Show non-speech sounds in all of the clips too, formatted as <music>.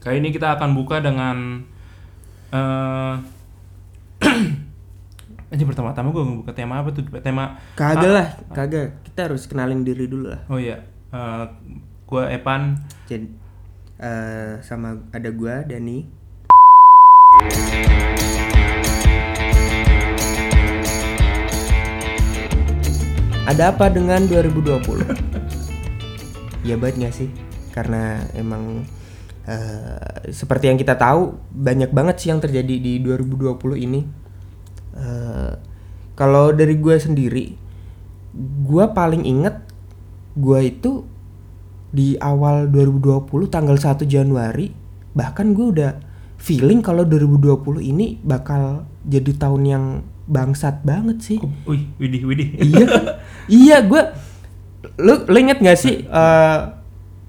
Kali ini kita akan buka dengan eh <clears throat> ini pertama-tama gue buka tema apa tuh? Tema Kagak lah, kagak. Kita harus kenalin diri dulu lah. Oh iya, eh gue Evan. Jadi eh, sama ada gua Dani. Ada apa dengan 2020? ya banget gak sih? Karena emang eh, seperti yang kita tahu banyak banget sih yang terjadi di 2020 ini. Eh, kalau dari gue sendiri, gue paling inget gue itu di awal 2020 tanggal 1 Januari bahkan gue udah feeling kalau 2020 ini bakal jadi tahun yang bangsat banget sih. Wih, widih, widih. iya kan? <laughs> iya gue lu, lu inget gak sih eh,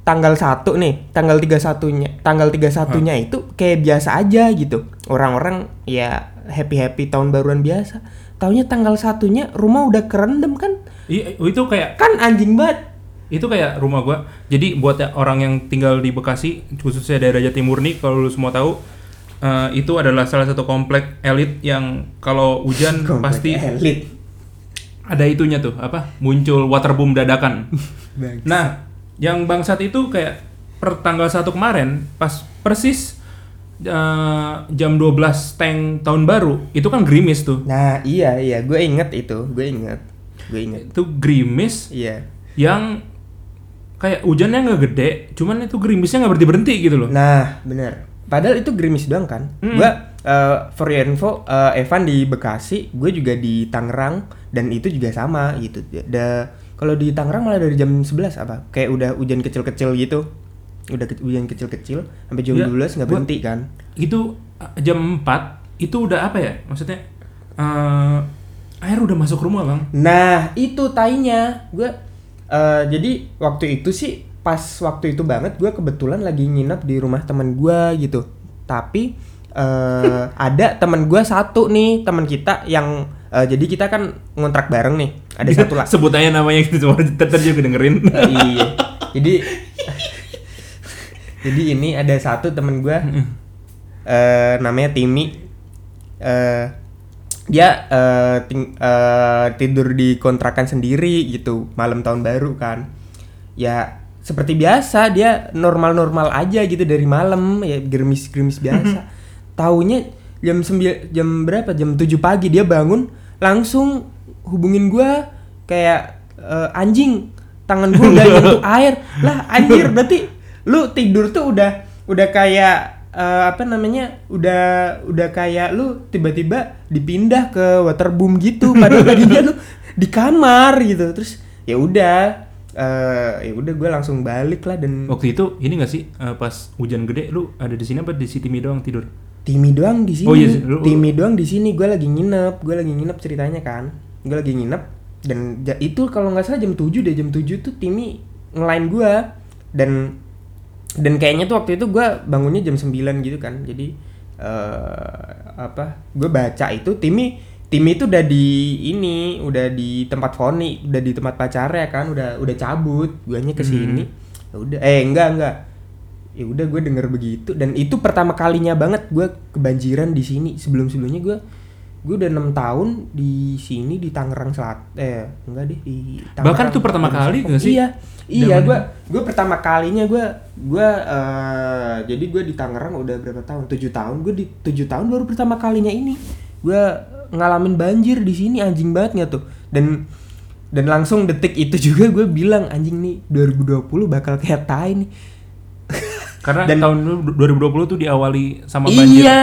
tanggal 1 nih tanggal 31 nya tanggal 31 nya itu kayak biasa aja gitu. Orang-orang ya happy happy tahun baruan biasa. Taunya tanggal satunya rumah udah kerendam kan? Iya, itu kayak kan anjing banget. Itu kayak rumah gua. Jadi buat ya- orang yang tinggal di Bekasi, khususnya daerah Jatimur nih, kalau lu semua tahu, eh, itu adalah salah satu komplek elit yang kalau hujan <laughs> Komplek pasti elit. ada itunya tuh apa? Muncul waterboom dadakan. <laughs> Nah, yang bangsat itu kayak per tanggal 1 kemarin pas persis eh, jam 12 tank tahun baru, itu kan gerimis tuh. nah iya iya gue inget itu gue inget gue inget Itu gerimis iya yang kayak hujannya nggak gede, cuman itu gerimisnya nggak berhenti berhenti gitu loh. Nah, bener. Padahal itu gerimis doang kan. Mm. Gua uh, for your info, uh, Evan di Bekasi, gue juga di Tangerang dan itu juga sama gitu. Da kalau di Tangerang malah dari jam 11 apa? Kayak udah hujan kecil-kecil gitu. Udah ke- hujan kecil-kecil sampai jam Iya, 12 nggak berhenti kan. Itu jam 4 itu udah apa ya? Maksudnya eh air udah masuk rumah, Bang. Nah, itu tainya. Gue eh, jadi waktu itu sih pas waktu itu banget gue kebetulan lagi nginep di rumah teman gue gitu. Tapi eh, <laughs> ada teman gue satu nih, teman kita yang eh, jadi kita kan ngontrak bareng nih. Ada satu lah. Sebut aja namanya gitu, cuma ntar juga dengerin. <laughs> iya. Jadi <laughs> jadi ini ada satu temen gue eh namanya Timi. eh dia eh, ting- eh, tidur di kontrakan sendiri gitu malam tahun baru kan. Ya seperti biasa dia normal-normal aja gitu dari malam ya gerimis-gerimis biasa. Taunya jam 9 jam berapa? Jam 7 pagi dia bangun langsung hubungin gua kayak eh, anjing tangan gua udah <laughs> nyentuh air. Lah anjir berarti lu tidur tuh udah udah kayak eh, apa namanya? udah udah kayak lu tiba-tiba dipindah ke waterboom gitu padahal tadinya lu di kamar gitu. Terus ya udah eh ya udah gue langsung balik lah dan Waktu itu ini gak sih eh, pas hujan gede lu ada di sini apa di City doang tidur? Timi doang di sini. Oh iya, lu- Timi doang di sini. Gue lagi nginep. Gue lagi nginep ceritanya kan. Gue lagi nginep dan ja- itu kalau nggak salah jam 7 deh. Jam 7 tuh Timi ngelain gue dan dan kayaknya tuh waktu itu gue bangunnya jam 9 gitu kan. Jadi eh apa? Gue baca itu Timi Timi itu udah di ini, udah di tempat Foni, udah di tempat pacarnya kan, udah udah cabut. Guanya ke sini. Ya udah eh enggak enggak ya udah gue denger begitu. Dan itu pertama kalinya banget gue kebanjiran di sini. Sebelum sebelumnya gue gue udah enam tahun di sini di Tangerang Selat eh enggak deh di Tangerang, Bahkan itu pertama Tangerang kali nggak sih? iya iya gue gue pertama kalinya gue gue eh, jadi gue di Tangerang udah berapa tahun? Tujuh tahun. Gue di tujuh tahun baru pertama kalinya ini. Gue ngalamin banjir di sini anjing banget nggak tuh? Dan dan langsung detik itu <laughs> juga gue bilang anjing nih 2020 bakal kayak tai nih Karena Dan- tahun lu 2020 tuh diawali sama banjir. Iya,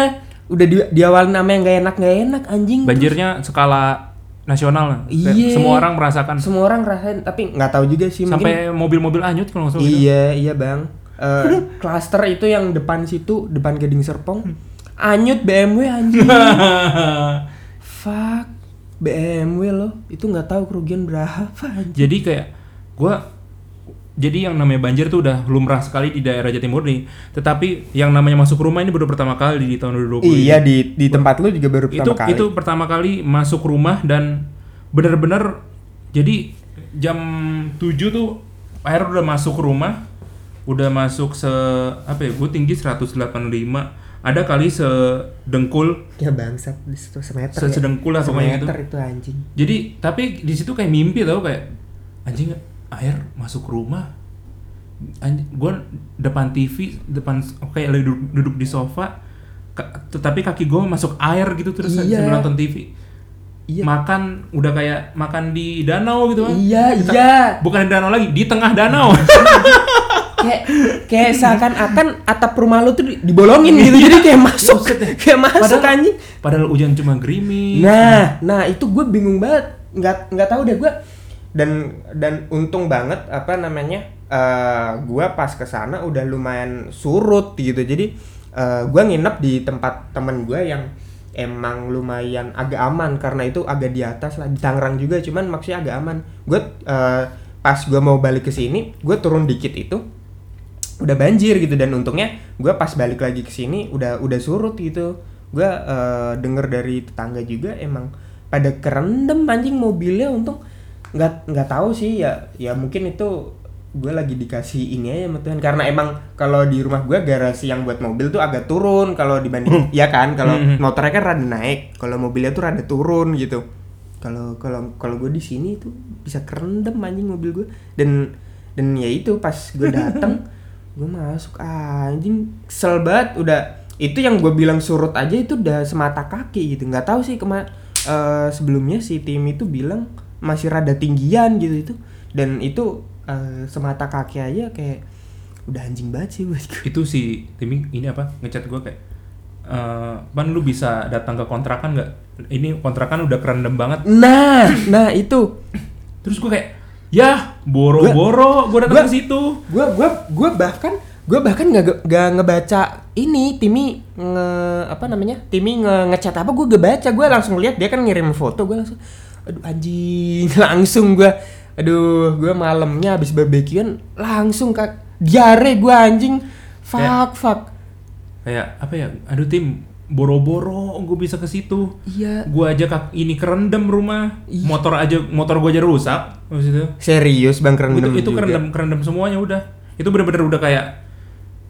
udah di, di awal namanya nggak enak nggak enak anjing. Banjirnya skala nasional Iya. Semua orang merasakan. Semua orang rasain, tapi nggak tahu juga sih. Sampai mobil-mobil anyut kalau nggak salah gitu. Iya iya bang. Eh, <laughs> Cluster itu yang depan situ, depan Gading Serpong, anyut BMW anjing. <laughs> Fuck BMW loh, itu nggak tahu kerugian berapa anjing. Jadi kayak gua jadi yang namanya banjir tuh udah lumrah sekali di daerah Jatimur nih. Tetapi yang namanya masuk rumah ini baru pertama kali di tahun 2020. ini. Iya di di tempat lu juga baru itu pertama kali. itu pertama kali masuk rumah dan bener-bener jadi jam 7 tuh air udah masuk rumah udah masuk se apa ya gue tinggi 185 ada kali sedengkul Ya bangsat di situ semeter. Se- sedengkul lah pokoknya gitu. Semeter itu anjing. jadi tapi di situ kayak mimpi tau kayak anjing air masuk rumah. Gue depan TV depan kayak lagi duduk, duduk di sofa ka- tetapi kaki gue masuk air gitu terus Iya. sambil nonton TV Iya. makan udah kayak makan di danau gitu kan Iya, Di te- iya. bukan di danau lagi di tengah danau. <laughs> Kayak kayak seakan-akan atap rumah lu tuh di- dibolongin gitu. Jadi kayak masuk kayak masuk Padahal- anjing. padahal hujan cuma gerimis. Nah nah. itu gue bingung banget. Nggak nggak tahu deh gue dan dan untung banget apa namanya eh gue pas ke sana udah lumayan surut gitu. Jadi eh gue nginep di tempat temen gue yang emang lumayan agak aman. Karena itu agak di atas lah di Tangerang juga cuman maksudnya agak aman. Gue eh, pas gue mau balik ke sini gue turun dikit itu udah banjir gitu. Dan untungnya gue pas balik lagi ke sini udah udah surut gitu. Gue eh, denger dari tetangga juga emang pada kerendam anjing mobilnya untung nggak nggak tahu sih ya ya mungkin itu gue lagi dikasih ini aja sama Tuhan. Karena emang kalau di rumah gue garasi yang buat mobil tuh agak turun kalau dibanding ya kan? Kalau Hmm. motornya kan rada naik kalau mobilnya tuh rada turun gitu. Kalau kalau kalau gue di sini tuh bisa kerendam anjing mobil gue. Dan dan ya itu pas gue <laughs> datang gue masuk anjing kesel banget. Udah itu yang gue bilang surut aja itu udah semata kaki gitu. Nggak tahu sih kema eh, sebelumnya si tim itu bilang masih rada tinggian gitu itu. Dan itu eh, semata kaki aja kayak udah anjing banget sih buat gue itu si Timmy ini apa ngechat gue kayak eh ban lu bisa datang ke kontrakan nggak? Ini kontrakan udah kerendam banget. Nah nah itu. Terus gue kayak ya boro-boro gue datang ke situ. gue gue gue bahkan gue bahkan nggak nggak ngebaca ini Timi nge apa namanya? Timi nge ngechat apa gue gak baca. Gue langsung lihat dia kan ngirim foto gue langsung aduh anjing <laughs> langsung gue aduh gue malamnya habis barbekyuan langsung kak. Diare gue anjing. Fuck fuck. kayak apa ya? Aduh tim boro-boro gue bisa ke situ. Iya. Gue aja kak ini kerendam rumah. Ih. motor aja motor gue aja rusak habis itu. Serius bang kerendam itu, itu juga. kerendam kerendam semuanya udah. Itu bener-bener udah kayak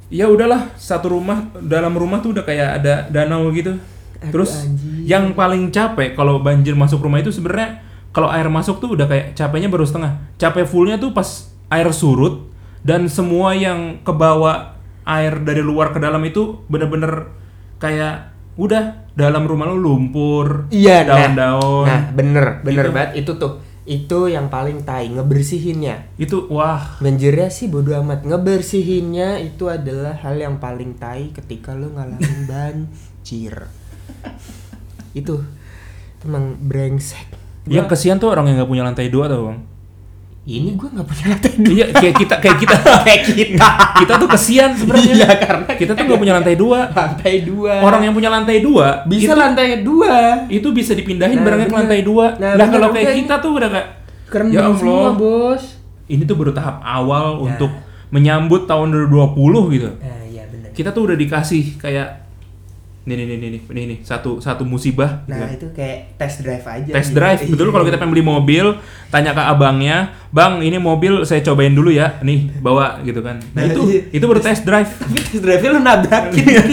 ya udahlah satu rumah dalam rumah tuh udah kayak ada danau gitu Aduh, terus yang paling capek kalau banjir masuk rumah itu sebenarnya kalau air masuk tuh udah kayak capeknya baru setengah. Capek fullnya tuh pas air surut dan semua yang kebawa air dari luar ke dalam itu bener-bener kayak udah dalam rumah lu lumpur Iya, nah, daun-daun. nah bener bener Gitu. banget. Itu tuh itu yang paling tai ngebersihinnya. Itu wah. Banjirnya sih bodo amat. Ngebersihinnya itu adalah hal yang paling tai ketika lo ngalamin <laughs> banjir Itu Emang brengsek yang Gua- kesian tuh orang yang nggak punya lantai dua tau bang Ini gue gak punya lantai dua Iya, kayak kita kayak kita <laughs> Kayak kita kita tuh kesian sebenarnya. Iya, karena kita tuh nggak punya lantai dua. Lantai dua Orang yang punya lantai dua Bisa itu, lantai dua itu bisa dipindahin Nah, barangnya ke lantai dua. Nah, Nah, kalau kayak kita tuh udah kayak Keren ya semua Allah. bos Ini tuh baru tahap awal Ya. untuk menyambut tahun 2020 gitu. Nah iya bener Kita tuh udah dikasih kayak nih nih nih nih nih, nih, satu satu musibah. gitu. Nah itu kayak test drive aja Test gitu. drive, betul Iya. kalau kita pengen beli mobil, tanya ke abangnya, bang ini mobil saya cobain dulu ya, nih bawa gitu kan. Nah, Nah, itu iya. itu baru test drive. <laughs> Tapi test drive-nya lu nabrakin <laughs>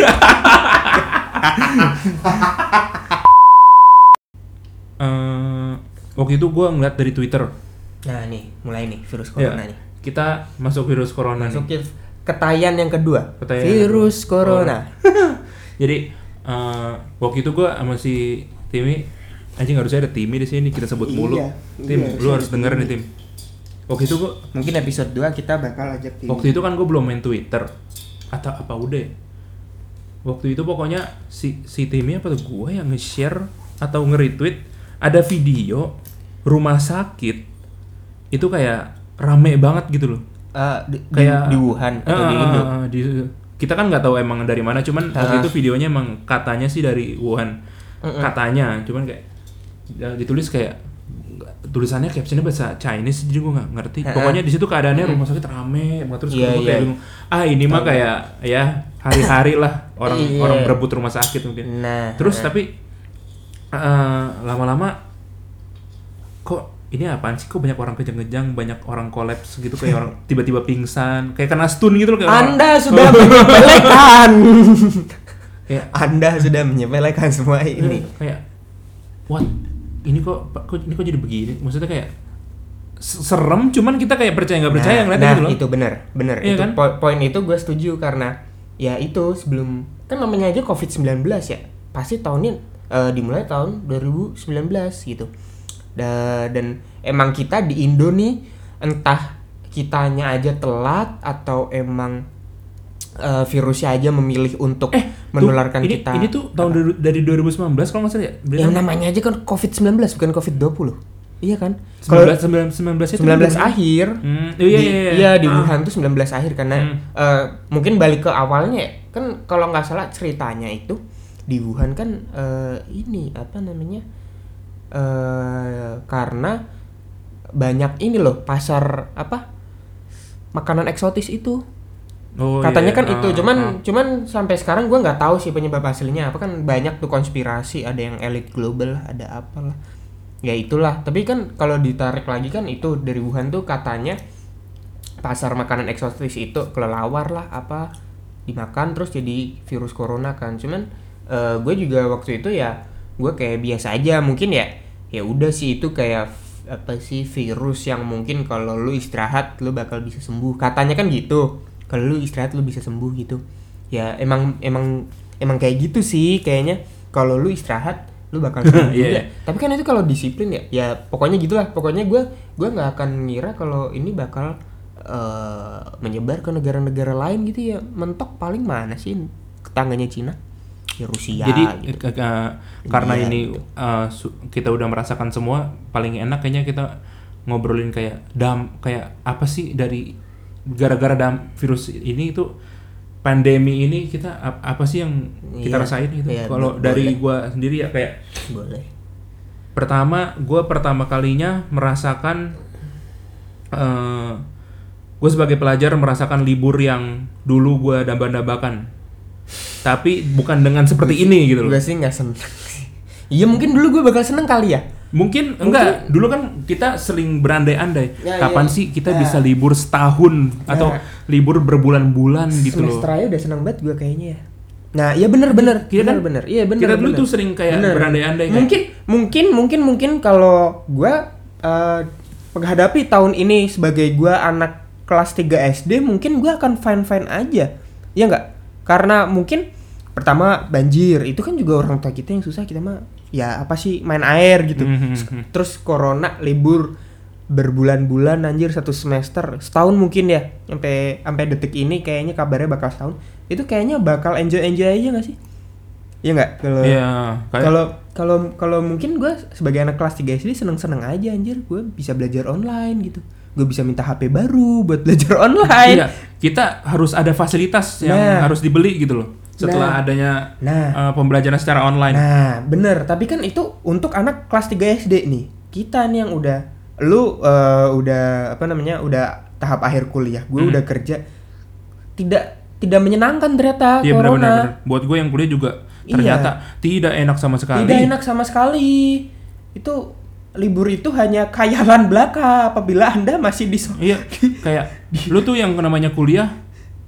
Eh, waktu itu gue ngeliat dari Twitter, Nah nih mulai nih virus ya, corona nih kita masuk virus corona Masuk nih. ke ketayan yang kedua Ketayan yang Virus kedua. corona <laughs> Jadi eh, waktu itu gue sama si Timi, anjing harusnya ada Timi di sini kita sebut mulu. Iya, Tim, iya, lu harusnya harus denger nih Tim. Waktu itu gue, Mungkin episode 2 kita bakal ajak tim waktu itu kan gue belum main Twitter atau apa udah. ya? Waktu itu pokoknya si si Timi apa tuh gue yang nge-share atau nge-retweet ada video rumah sakit itu kayak rame banget gitu loh. Eh, di, di- kayak di Wuhan atau di Ah, Indo ah, di- kita kan nggak tahu emang dari mana cuman waktu Ah. itu videonya emang katanya sih dari Wuhan Mm-mm. katanya cuman kayak ya, ditulis kayak tulisannya captionnya bahasa Chinese jadi gue nggak ngerti pokoknya di situ keadaannya rumah sakit rame banget terus Iya, gue iya. kayak bingung ah ini mah kayak ya hari-hari lah orang Iya. orang berebut rumah sakit mungkin nah terus nah. tapi eh, lama-lama ini apaan sih kok banyak orang kejang-kejang banyak orang kolaps gitu kayak orang tiba-tiba pingsan kayak kena stun gitu loh kayak orang- Anda sudah menyepelekan. <laughs> kayak Anda sudah menyepelekan semua ini. kayak what ini kok kok ini kok jadi begini maksudnya kayak serem cuman kita kayak percaya nggak percaya nah, ngeliatnya nah, gitu loh itu bener, bener. Iya itu kan? po- poin itu gue setuju karena ya itu sebelum kan namanya aja COVID-19 ya. Pasti tahun ini eh, dimulai tahun 2019 gitu. Da- dan emang kita di Indo nih entah kitanya aja telat atau emang eh, virusnya aja memilih untuk eh menularkan tuh, ini, kita. ini tuh tahun dari, dari 2019 kalau nggak salah ya yang Berarti namanya aja kan COVID-19 bukan COVID-20. Iya kan? Kalau 19 19 19 itu 19 bukan? akhir. Hmm, iya, iya, di, iya. iya, di Ah. Wuhan tuh 19 akhir karena Hmm. eh, mungkin balik ke awalnya ya. Kan kalau nggak salah ceritanya itu di Wuhan kan eh, ini apa namanya? Eh karena banyak ini loh pasar apa? makanan eksotis itu. Oh, Katanya iya. kan itu, Ah, cuman ah. cuman sampai sekarang gua nggak tahu sih penyebab aslinya apa kan banyak tuh konspirasi, ada yang elit global, ada apalah. Ya itulah, tapi kan kalau ditarik lagi kan itu dari Wuhan tuh katanya pasar makanan eksotis itu kelelawar lah apa dimakan terus jadi virus corona kan. Cuman eh, gue juga waktu itu ya gue kayak biasa aja mungkin ya ya udah sih itu kayak apa sih virus yang mungkin kalau lu istirahat lu bakal bisa sembuh. Katanya kan gitu kalau lu istirahat lu bisa sembuh gitu. Ya emang emang emang kayak gitu sih kayaknya. Kalau lu istirahat lu bakal <laughs> sembuh Iya, juga. Iya. tapi kan itu kalau disiplin ya ya pokoknya gitulah. Pokoknya gue gua nggak akan ngira kalau ini bakal eh, menyebar ke negara-negara lain gitu ya. Mentok paling mana sih tetangganya Cina ya Rusia Jadi gitu. ke- ke- karena Iya, ini gitu. uh, kita udah merasakan semua, paling enak kayaknya kita ngobrolin kayak dam kayak apa sih dari gara-gara dam virus ini itu pandemi ini kita ap- apa sih yang kita Iya, rasain gitu. iya, Kalau dari gua sendiri ya kayak boleh pertama gua pertama kalinya merasakan eh gue sebagai pelajar merasakan libur yang dulu gua damba-dambakan tapi bukan dengan seperti ini gitu loh. Gue sih nggak seneng. Iya mungkin dulu gue bakal seneng kali ya. Mungkin enggak, dulu kan kita sering berandai-andai. Ya, kapan iya. sih kita bisa libur setahun atau libur berbulan-bulan gitu loh. semester aja udah seneng banget gue kayaknya ya. Nah iya bener bener. Kita kan- bener iya bener kita dulu bener. tuh sering kayak berandai-andai kayak- mungkin mungkin mungkin mungkin kalau gue eh, menghadapi tahun ini sebagai gue anak kelas 3 SD mungkin gue akan fine fine aja. Ya nggak karena mungkin pertama banjir itu kan juga orang tua kita yang susah kita mah ya apa sih main air gitu. Mhm. terus corona libur berbulan-bulan anjir satu semester setahun mungkin ya sampai sampai detik ini kayaknya kabarnya bakal setahun. Itu kayaknya bakal enjoy enjoy aja gak sih? Iya nggak? Kalau Iya, kalau kalau kalau mungkin gue sebagai anak kelas 3 SD seneng-seneng aja anjir. Gue bisa belajar online gitu gue bisa minta HP baru buat belajar <laughs> online iya, kita harus ada fasilitas yang Nah. harus dibeli gitu loh. Setelah Nah. adanya nah eh, pembelajaran secara online. Nah, bener. Tapi kan itu untuk anak kelas 3 SD nih. Kita nih yang udah lu eh, udah apa namanya? udah tahap akhir kuliah. Gue Hmm. udah kerja. Tidak tidak menyenangkan ternyata Iya corona. benar-benar. Buat gue yang kuliah juga Iya. ternyata tidak enak sama sekali. Tidak enak sama sekali. Itu libur itu hanya khayalan belaka apabila Anda masih di Iya, kayak lu tuh yang namanya kuliah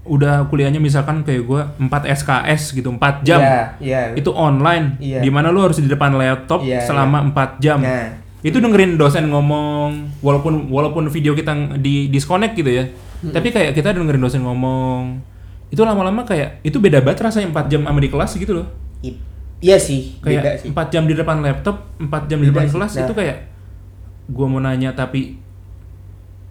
udah kuliahnya misalkan kayak gua 4 SKS gitu, 4 jam. Iya, iya. Itu online. Iya. Di mana lu harus di depan laptop Iya, selama 4 jam. Nah. Itu dengerin dosen ngomong walaupun walaupun video kita di disconnect gitu ya. Hmm. Tapi kayak kita dengerin dosen ngomong. Itu lama-lama kayak itu beda banget rasanya 4 jam sama di kelas gitu loh. I- Iya sih, beda Kayak sih. 4 jam di depan laptop, 4 jam di Beda depan sih. kelas Nah. itu kayak gua mau nanya tapi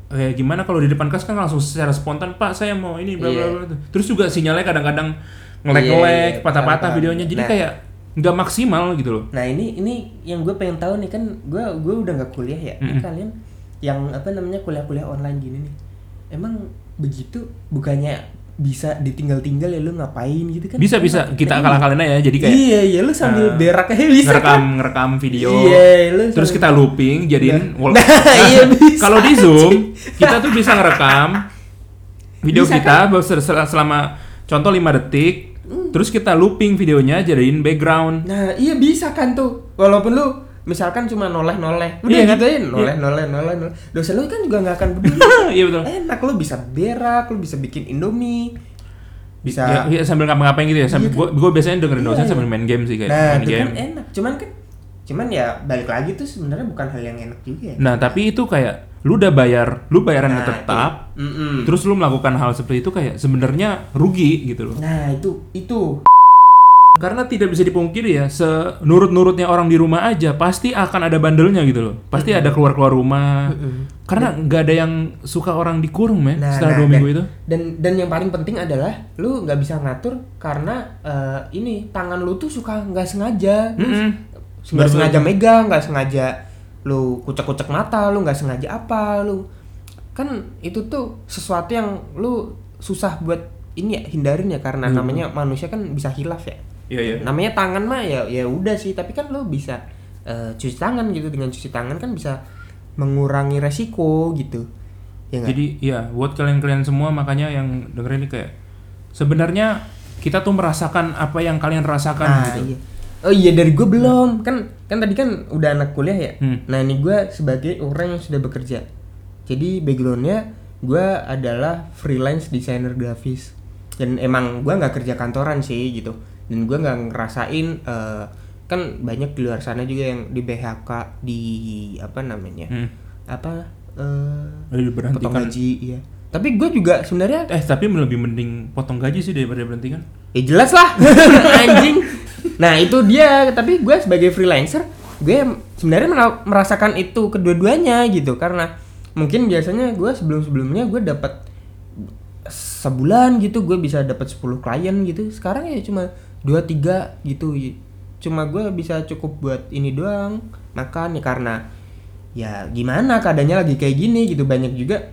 kayak gimana kalau di depan kelas kan langsung secara spontan Pak saya mau ini bla bla Iya. bla terus juga sinyalnya kadang-kadang Iya, ngelek-ngelek iya, patah-patah videonya jadi Nah. kayak nggak maksimal gitu loh Nah ini ini yang gue pengen tahu nih kan gue gue udah nggak kuliah ya. Ini Mm-mm. kalian yang apa namanya kuliah-kuliah online gini nih, emang begitu bukannya bisa ditinggal-tinggal ya lu ngapain gitu kan? bisa bisa kita Nah, akal-akalin aja jadi kayak Iya iya lu sambil eh, berak aja bisa ngerekam kan? ngerekam video Iya lu terus kita looping jadiin wall- <laughs> Nah, iya bisa, kalau di zoom <laughs> kita tuh bisa ngerekam video Bisa kan? kita sel- selama contoh 5 detik Hmm. terus kita looping videonya jadiin background Nah iya bisa kan tuh walaupun lu misalkan cuma noleh-noleh. Udah Iya kan? gitu aja noleh noleh noleh noleh. Dosen lu kan juga nggak akan peduli. <laughs> Iya betul. Enak lu bisa berak lu bisa bikin indomie bisa ya, ya, sambil ngapa-ngapain gitu ya? Sambil gua gua biasanya dengerin Iya, dosen iya. sambil main game sih kayak nah main itu game. kan enak. Cuman kan cuman ya balik lagi tuh sebenarnya bukan hal yang enak juga ya. Nah tapi itu kayak lu udah bayar lu bayarannya Nah, tetap. Mm-mm. terus lu melakukan hal seperti itu kayak sebenarnya rugi gitu loh. Nah itu itu karena tidak bisa dipungkiri ya senurut-nurutnya orang di rumah aja pasti akan ada bandelnya gitu loh. Pasti ada keluar-keluar rumah. Karena nggak ada yang suka orang dikurung men Nah, setelah nah, dua dan, minggu itu. dan dan yang paling penting adalah lu nggak bisa ngatur karena eh, ini tangan lu tuh suka nggak sengaja. Lu Mm-mm. nggak sengaja megang nggak sengaja lu kucek-kucek mata lu nggak sengaja apa lu. Kan itu tuh sesuatu yang lu susah buat ini ya hindarin ya karena Hmm. namanya manusia kan bisa hilaf ya iya iya namanya tangan mah ya ya udah sih tapi kan lu bisa eh, cuci tangan gitu dengan cuci tangan kan bisa mengurangi resiko gitu ya? Jadi ya buat kalian-kalian semua makanya yang dengerin ini kayak sebenarnya kita tuh merasakan apa yang kalian rasakan Nah, gitu. iya. Oh iya dari gue belum kan kan tadi kan udah anak kuliah ya. Hmm. Nah ini gue sebagai orang yang sudah bekerja. Jadi backgroundnya gue adalah freelance designer grafis dan emang gue nggak kerja kantoran sih gitu. Dan gue nggak ngerasain eh, kan banyak di luar sana juga yang di BHK di apa namanya Hmm. apa eh Udah potong diberhentikan. gaji iya. Tapi gue juga sebenarnya Eh tapi lebih mending potong gaji sih daripada berhentikan. Ya jelas lah <laughs> anjing. Nah itu dia tapi gue sebagai freelancer gue sebenarnya mera- merasakan itu kedua-duanya gitu karena mungkin biasanya gue sebelum-sebelumnya gue dapat sebulan gitu gue bisa dapat 10 klien gitu sekarang ya cuma 2 3 gitu. Cuma gue bisa cukup buat ini doang makan ya karena ya gimana keadaannya lagi kayak gini gitu. Banyak juga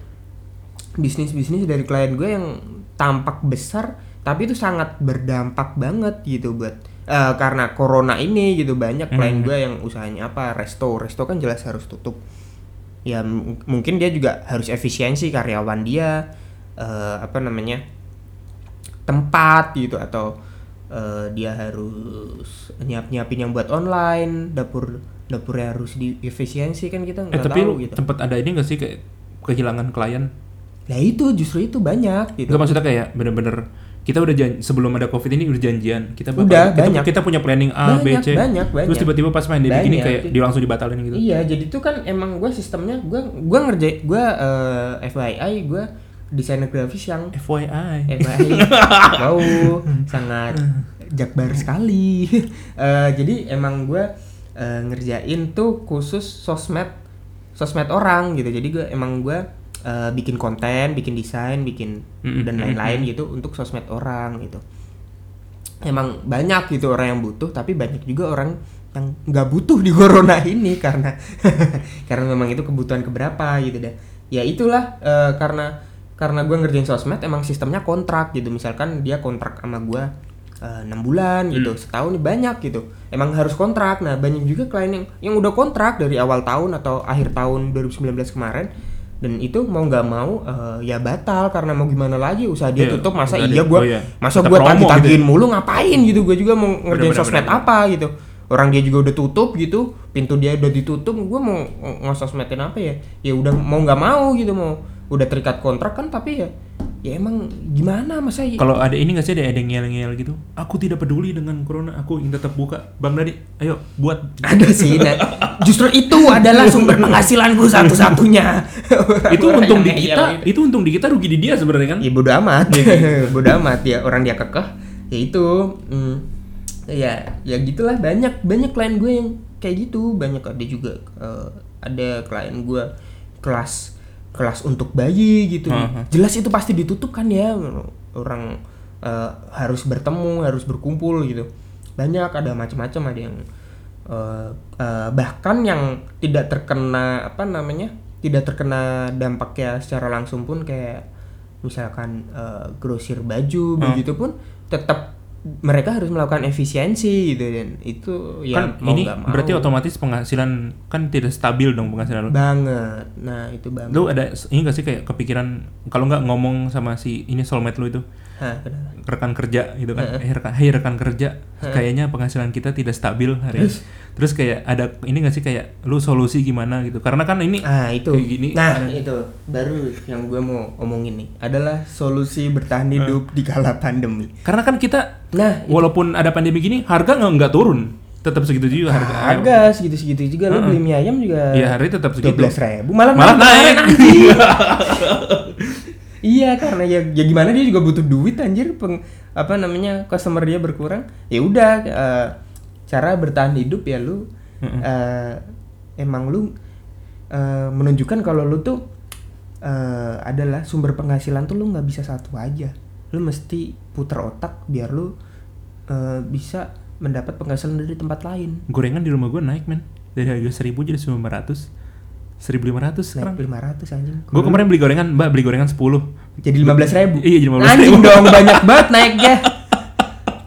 bisnis-bisnis dari klien gue yang tampak besar tapi itu sangat berdampak banget gitu buat eh, karena corona ini gitu. Banyak klien Hmm. gue yang usahanya apa resto resto kan jelas harus tutup. Ya m- mungkin dia juga harus efisiensi karyawan dia eh, apa namanya tempat gitu atau eh, dia harus nyiap nyiapin yang buat online dapur dapurnya harus diefisiensi kan kita Eh nggak tapi tahu gitu tempat ada ini gak sih kayak kehilangan klien? Nah itu justru itu banyak gitu. Enggak maksudnya kayak bener-bener kita udah jan sebelum ada covid ini udah janjian kita bakal- Udah, kita, banyak. kita punya planning A B Banyak, C banyak, terus banyak. tiba-tiba pas main begini Banyak. kayak dia langsung dibatalin gitu Iya, jadi itu kan emang gue sistemnya gue gue ngerjain gue eh, FYI gue desainer grafis yang FYI FYI <laughs> wow sangat jakbar sekali. <laughs> Eh, jadi emang gue eh, ngerjain tuh khusus sosmed sosmed orang gitu. Jadi gue emang gue eh, bikin konten, bikin desain, bikin Mm-mm, dan lain-lain gitu untuk sosmed orang gitu. Emang banyak gitu orang yang butuh, tapi banyak juga orang yang nggak butuh di corona <laughs> ini karena karena memang itu kebutuhan keberapa gitu deh. Ya itulah eh, karena karena gue ngerjain sosmed emang sistemnya kontrak gitu. Misalkan dia kontrak sama gue enam bulan gitu, setahun nih banyak gitu. Emang harus kontrak. Nah banyak juga klien yang yang udah kontrak dari awal tahun atau akhir tahun 2019 kemarin dan itu mau nggak mau eh, ya batal karena mau gimana lagi usaha dia Iya, tutup masa iya gue oh iya. masa gue tagih tagihin gitu mulu ngapain gitu gue juga mau ngerjain Bener-bener, sosmed bener-bener. apa gitu orang dia juga udah tutup gitu pintu dia udah ditutup gue mau ng- ngesosmedin apa ya ya udah mau nggak mau gitu mau udah terikat kontrak kan tapi ya ya emang gimana masa ya Kalau ada ini nggak sih ada ada ngel-ngel gitu? Aku tidak peduli dengan corona, aku ingin tetap buka. Bang Dadi, ayo buat. ada sih nah, justru itu adalah sumber penghasilanku satu-satunya. <laughs> Itu untung di kita, itu. untung di kita rugi di dia sebenarnya kan? ya bodo amat. <laughs> Bodo amat. Ya orang dia kekeh ya itu. Mm, ya ya gitulah. Banyak banyak klien gue yang kayak gitu. Banyak ada juga eh, ada klien gue kelas kelas untuk bayi gitu Aha. jelas itu pasti ditutup kan ya orang eh, harus bertemu harus berkumpul gitu banyak ada macam-macam ada yang eh, eh, bahkan yang tidak terkena apa namanya tidak terkena dampaknya secara langsung pun kayak misalkan eh, grosir baju Hmm. begitu pun tetap mereka harus melakukan efisiensi gitu dan itu ya kan mau ini mau. berarti otomatis penghasilan kan tidak stabil dong penghasilan lu. banget nah itu banget Lu ada ini gak sih kayak kepikiran kalau nggak ngomong sama si ini soulmate lu itu? Kenapa? rekan kerja gitu kan. Eh, rekan, hey rekan kerja, kayaknya penghasilan kita tidak stabil hari ini. Terus kayak ada ini gak sih kayak lu solusi gimana gitu. Karena kan ini Ah itu. kayak gini. Nah itu baru yang gue mau omongin nih adalah solusi bertahan hidup di kala pandemi. Karena kan kita Nah walaupun ada pandemi gini, harga nggak nggak turun. Tetap segitu juga harga. harga segitu-segitu juga lo beli mie ayam juga. Iya, harga tetap dua segitu. belas ribu malah Malah naik. <laughs> iya karena ya ya gimana dia juga butuh duit anjir peng, apa namanya customer dia berkurang. Ya udah eh, cara bertahan hidup ya lu eh, emang lu eh, menunjukkan kalau lu tuh eh, adalah sumber penghasilan tuh lu nggak bisa satu aja. Lu mesti putar otak biar lu eh, bisa mendapat penghasilan dari tempat lain. Gorengan di rumah gue naik men. Dari harga 1000 jadi 900 1500 sekarang. naik 500 anjing Gue kemarin beli gorengan, Mbak beli gorengan 10. jadi 15 ribu Iya, jadi 15.000. anjing <laughs> dong banyak banget naiknya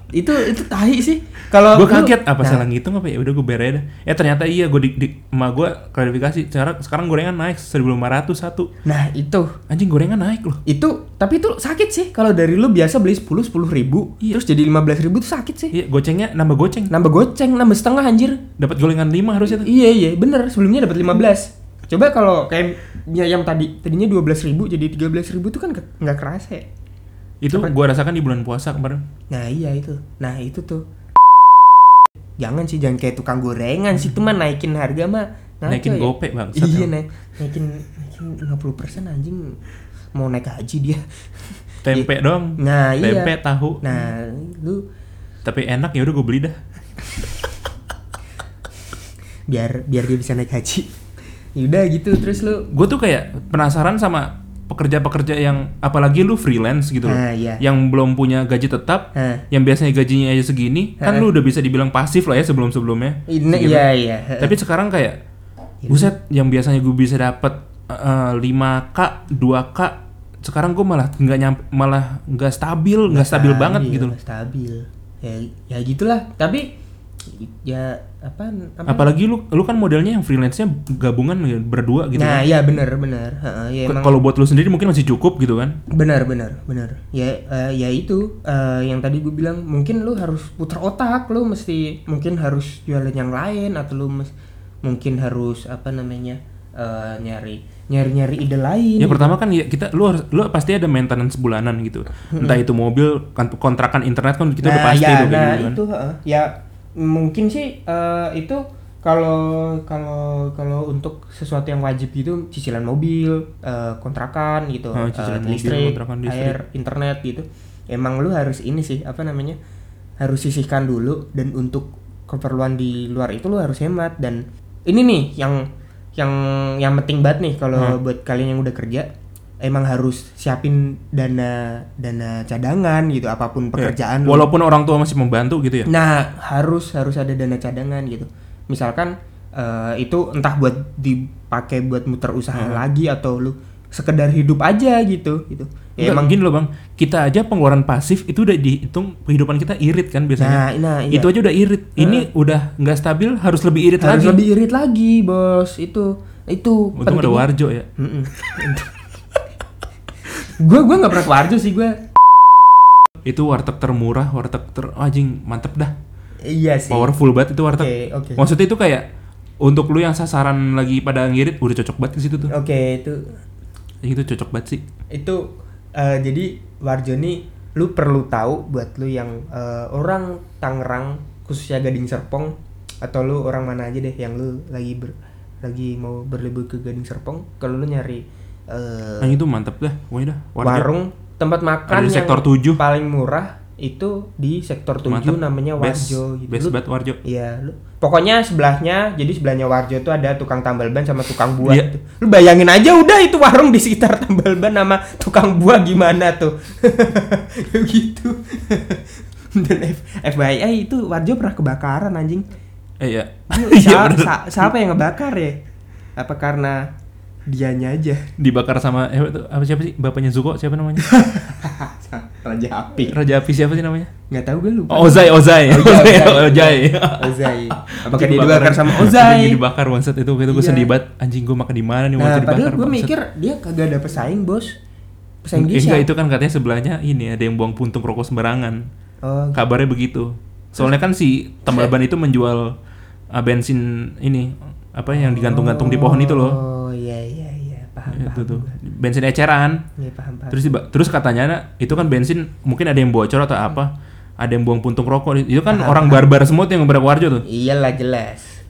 itu itu tahi sih kalau gue kaget apa Nah, salah ngitung apa ya udah gue beres dah. Eh ternyata iya gue di, di emak gue klarifikasi. Sekarang sekarang gorengan naik 1500 satu. nah itu Anjing gorengan naik loh. itu tapi itu sakit sih kalau dari lu biasa beli 10 10 ribu Iya. terus jadi 15 ribu tuh sakit sih Iya, gocengnya nambah goceng. nambah goceng nambah setengah anjir Dapat gorengan 5 harusnya tuh. iya iya bener sebelumnya dapat 15 coba kalau kayak mie ayam tadi tadinya 12 ribu jadi 13 ribu tuh kan ke- nggak kerasa ya Itu gue rasakan di bulan puasa kemarin. Nah iya itu, nah itu tuh. Jangan sih, jangan kayak tukang gorengan sih, itu mah naikin harga mah. ngaco Naikin ya. gope, Bang. Iya naik, naikin naikin 50% anjing mau naik haji dia. Tempe doang. Nah iya. Tempe, tahu. Nah lu Tapi enak ya udah gue beli dah. biar biar dia bisa naik haji. Yaudah gitu terus lu. Gue tuh kayak penasaran sama pekerja-pekerja yang apalagi lu freelance gitu loh. Ah, iya. Yang belum punya gaji tetap, Nah, yang biasanya gajinya aja segini, kan Ah. lu udah bisa dibilang pasif lah ya sebelum-sebelumnya. iya iya. Tapi sekarang kayak buset yang biasanya gue bisa dapat eh, 5k, 2k, sekarang gue malah nggak nyampe malah nggak stabil, nggak stabil, banget gitu loh. Stabil. Ya ya gitulah. Tapi ya apa apa Apalagi lu lu kan modelnya yang freelance-nya gabungan ya, berdua gitu. Nah kan. iya bener bener. Heeh, ya Kalau buat lu sendiri mungkin masih cukup gitu kan. Benar, benar, benar. Ya, eh, ya itu eh, yang tadi gue bilang mungkin lu harus putar otak, lu mesti mungkin harus jualan yang lain atau lu mes- mungkin harus apa namanya eh, nyari nyari nyari ide lain. Ya pertama kan ya kita lu harus lu pasti ada maintenance bulanan gitu. Entah itu mobil, kan- kontrakan internet kan kita udah Nah, pasti ya, kayak nah gitu kan. itu heeh. ya mungkin sih eh, itu kalau kalau kalau untuk sesuatu yang wajib gitu cicilan mobil, eh, kontrakan gitu, Ah, eh, cicilan mobil, listrik, kontrakan listrik. air, internet gitu. Emang lu harus ini sih apa namanya? harus sisihkan dulu dan untuk keperluan di luar itu lu harus hemat dan ini nih yang yang yang penting banget nih kalau Hmm. buat kalian yang udah kerja emang harus siapin dana dana cadangan gitu apa pun pekerjaan lu. Walaupun orang tua masih membantu gitu ya. Nah, harus harus ada dana cadangan gitu. Misalkan eh, itu entah buat dipakai buat muter usaha Hmm. lagi atau lu sekedar hidup aja gitu gitu. Ya, Ya emang gini loh bang, kita aja pengeluaran pasif itu udah dihitung kehidupan kita irit kan biasanya. Nah, nah, iya. Itu aja udah irit. Ini udah nggak stabil, harus lebih irit harus lagi. lebih irit lagi, Bos. Itu itu Untung ada Warjo ya. <laughs> gue gue nggak pernah ke Warjo sih gue. Itu warteg termurah, warteg ter anjing mantep dah. Iya sih. Powerful banget itu warteg. oke. Maksudnya itu kayak untuk lu yang sasaran lagi pada ngirit udah cocok banget ke situ tuh. Oke, itu Itu cocok banget sih. itu eh, jadi Warjo nih lu perlu tahu buat lu yang eh, orang Tangerang khususnya Gading Serpong atau lu orang mana aja deh yang lu lagi ber, lagi mau berlibur ke Gading Serpong kalau lu nyari eh, Yang itu mantep dah, pokoknya dah. Warung tempat makan Ada di yang sektor 7. paling murah itu di sektor 7 Mantep. namanya Best- Warjo gitu. Best Lu- banget Warjo. Iya, lu pokoknya sebelahnya jadi sebelahnya Warjo tuh ada tukang tambal ban sama tukang buah. Iya. gitu. Lu bayangin aja udah itu warung di sekitar tambal ban sama tukang buah gimana tuh. <laughs> Gitu. Dan F FYI itu Warjo pernah kebakaran anjing. Eh ya. Lu <laughs> Iya sa- siapa yang ngebakar ya? Apa karena dianya aja? Dibakar sama eh apa siapa sih? Bapaknya Zuko siapa namanya? <laughs> Raja api. Raja Api siapa sih namanya? Nggak tahu gue lupa. Oh, Ozai, Ozai. Oh, iya, Ozai. Ozai. Ozai. <laughs> Apakah dia dibakar- sama Ozai? dibakar bangsat itu itu gue Iya. sedih banget. Anjing gue makan di mana nih Nah, dibakar. gue mikir dia kagak ada pesaing, Bos. pesaing dia Enggak itu kan katanya sebelahnya ini ada yang buang puntung rokok sembarangan. Oh, Kabarnya begitu. Soalnya kan si tambal ban itu menjual uh, bensin ini apa yang digantung-gantung di pohon itu loh. Oh iya iya iya paham Itu paham. tuh. Bensin eceran. Iya paham paham. Terus tiba- terus katanya itu kan bensin mungkin ada yang bocor atau apa. Ada yang buang puntung rokok. Itu kan Paham, orang barbar semua tuh yang beberapa warjo tuh. Iyalah jelas.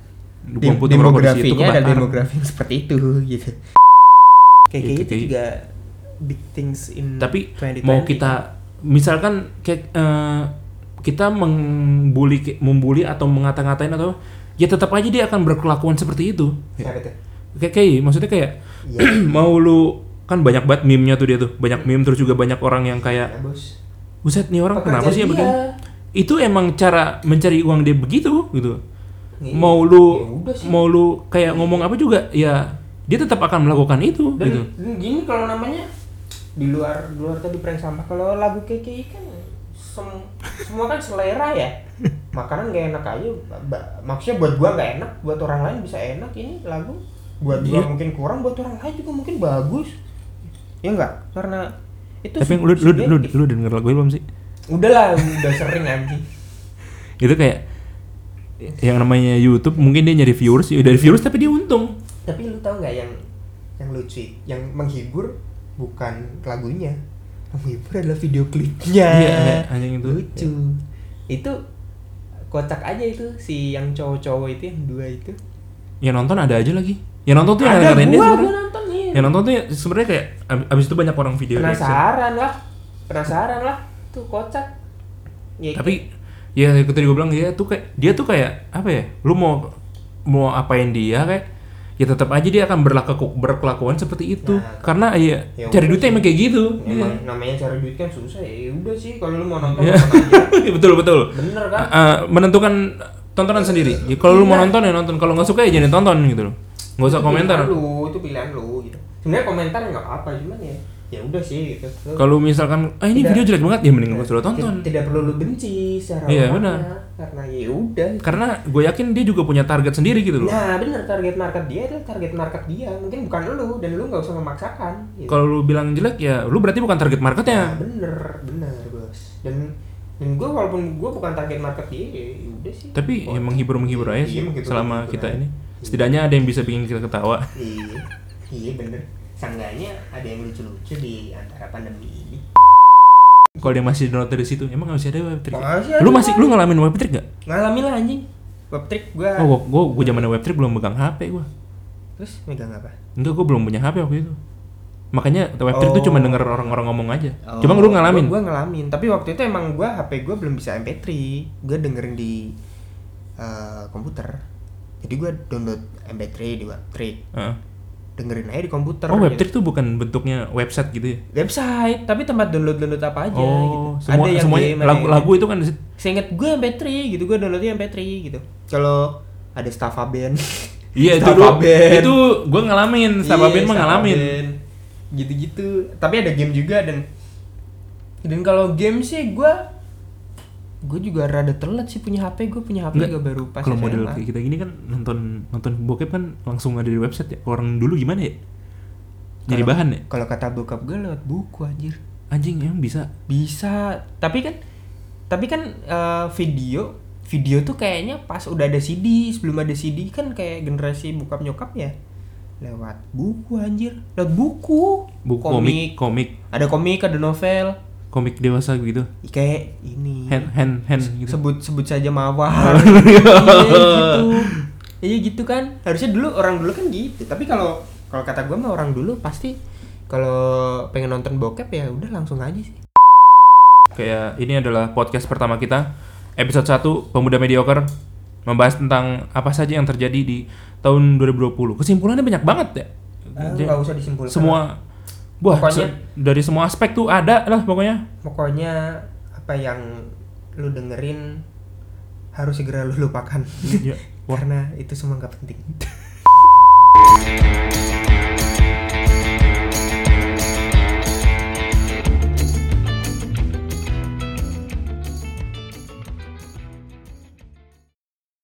Buang puntung rokok di situ demografinya ada demografi yang seperti itu gitu. Kayak Gitu, gitu kayak- juga big things in Tapi 2020. mau kita misalkan kayak eh, kita membuli membuli atau mengata-ngatain atau ya tetap aja dia akan berkelakuan seperti itu. Tuh? Kayak kayak maksudnya kayak Iya. <clears throat> mau lu kan banyak banget meme-nya tuh dia tuh. Banyak meme terus juga banyak orang yang kayak Ya, bos. buset nih orang Pekerjaan kenapa sih ya begini? Itu emang cara mencari uang dia begitu gitu. Iya. Mau lu Ya mau lu kayak ngomong apa juga ya dia tetap akan melakukan itu Dan, gitu. dan gini kalau namanya di luar di luar tadi prank sampah kalau lagu KKI kan sem- semua kan selera ya <laughs> makanan gak enak aja maksudnya buat gua nggak enak buat orang lain bisa enak ini lagu buat gua Iya. mungkin kurang buat orang lain juga mungkin bagus. Ya enggak karena itu Tapi lu lu lu, lu denger lagu belum sih? udahlah udah sering anjing. <laughs> Itu kayak yang namanya YouTube mungkin dia nyari viewers ya dari viewers tapi dia untung. Tapi lu tahu nggak yang yang lucu yang menghibur bukan lagunya. Yang menghibur adalah video klipnya. Iya, anjing itu. lucu. Itu kocak aja itu si yang cowok-cowok itu yang dua itu. Yang nonton ada aja lagi yang nonton tuh yang ada dengerin dia gua gua sebenarnya. nonton nih yang nonton tuh ya sebenarnya kayak ab- abis itu banyak orang video reaction. penasaran lah. Penasaran lah. Tuh kocak. Ya, tapi ya itu tadi gue bilang ya tuh kayak dia tuh kayak apa ya lu mau mau apain dia kayak ya tetap aja dia akan berlaku berkelakuan seperti itu. Nah, karena ya, ya cari duitnya emang kayak gitu. Emang namanya cari duit kan susah ya udah sih kalau lu mau nonton Iya. nonton aja. <laughs> Betul betul. Bener kan? Uh, menentukan tontonan sendiri. Ya, kalau lu mau Iya. nonton ya nonton. Kalau nggak suka ya jangan tonton gitu loh nggak usah Itu komentar lu itu pilihan lu gitu sebenarnya komentar nggak apa cuman ya ya udah sih gitu kalau misalkan ah ini Tidak. video jelek banget ya mending nggak usah tonton Tidak, tidak perlu lu benci secara Iya, benar. karena ya udah karena gue yakin dia juga punya target sendiri gitu loh nah bener target market dia adalah target market dia mungkin bukan lu dan lu nggak usah memaksakan gitu. kalau lu bilang jelek ya lu berarti bukan target nah, marketnya bener bener bos dan dan gue walaupun gue bukan target market dia ya udah sih tapi Oh, ya menghibur menghibur aja sih iya, menghibur- selama kita aja. ini Iya. Setidaknya ada yang bisa bikin kita ketawa. Iya iya bener. Sangganya ada yang lucu-lucu di antara pandemi ini. Kalau dia masih download dari situ emang masih ada web trick? Masih lu masih lu ngalamin web trick gak? ngalamin lah anjing. Web trick gue oh gua gua, gua zaman web trick belum megang HP gua. Terus megang apa? Enggak gua belum punya HP waktu itu. Makanya web trick tuh Oh. cuma denger orang-orang ngomong aja. Cuma lu ngalamin. Gue ngalamin, tapi waktu itu emang gue HP gue belum bisa MP3, gue dengerin di eh, komputer. Jadi gue download MP3 di Webtrick, Heeh. dengerin aja di komputer. oh web gitu. trick tuh bukan bentuknya website gitu ya Website, tapi tempat download download apa aja. oh gitu. semua yang semuanya game, ada lagu yang- lagu itu kan Seinget gue MP3 gitu, gue downloadnya MP3 gitu. Kalau ada Staffa Band. <laughs> iya itu Staffa dulu itu gua ngalamin sama Iya, band mah Staffa ngalamin. Gitu-gitu. Tapi ada game juga dan dan kalau game sih gue gue juga rada telat sih punya HP gue punya HP Enggak, juga baru pas kalau model kayak kita gini kan nonton nonton bokep kan langsung ada di website ya. Orang dulu gimana ya? Jadi bahan ya? Kalau kata bokap gue lewat buku anjir. anjing emang bisa? Bisa, tapi kan tapi kan eh, video video tuh kayaknya pas udah ada CD, sebelum ada CD kan kayak generasi bokap nyokap ya. Lewat buku anjir, lewat buku. buku komik komik. Ada komik, ada novel. Komik dewasa gitu Kayak ini. hand hand hand gitu Sebut sebut saja mawar. <laughs> iya gitu. Iya gitu kan. Harusnya dulu orang dulu kan gitu. Tapi kalau kalau kata gue mah orang dulu pasti kalau pengen nonton bokep ya udah langsung aja sih. kayak ini adalah podcast pertama kita episode 1 pemuda mediocre membahas tentang apa saja yang terjadi di tahun 2020 kesimpulannya banyak banget ya Ah, nggak usah disimpulkan. semua Wah, Pokoknya- se- dari semua aspek tuh ada lah pokoknya. pokoknya apa yang lu dengerin harus segera lu lupakan. Ya, <laughs> karena itu semua nggak penting <laughs>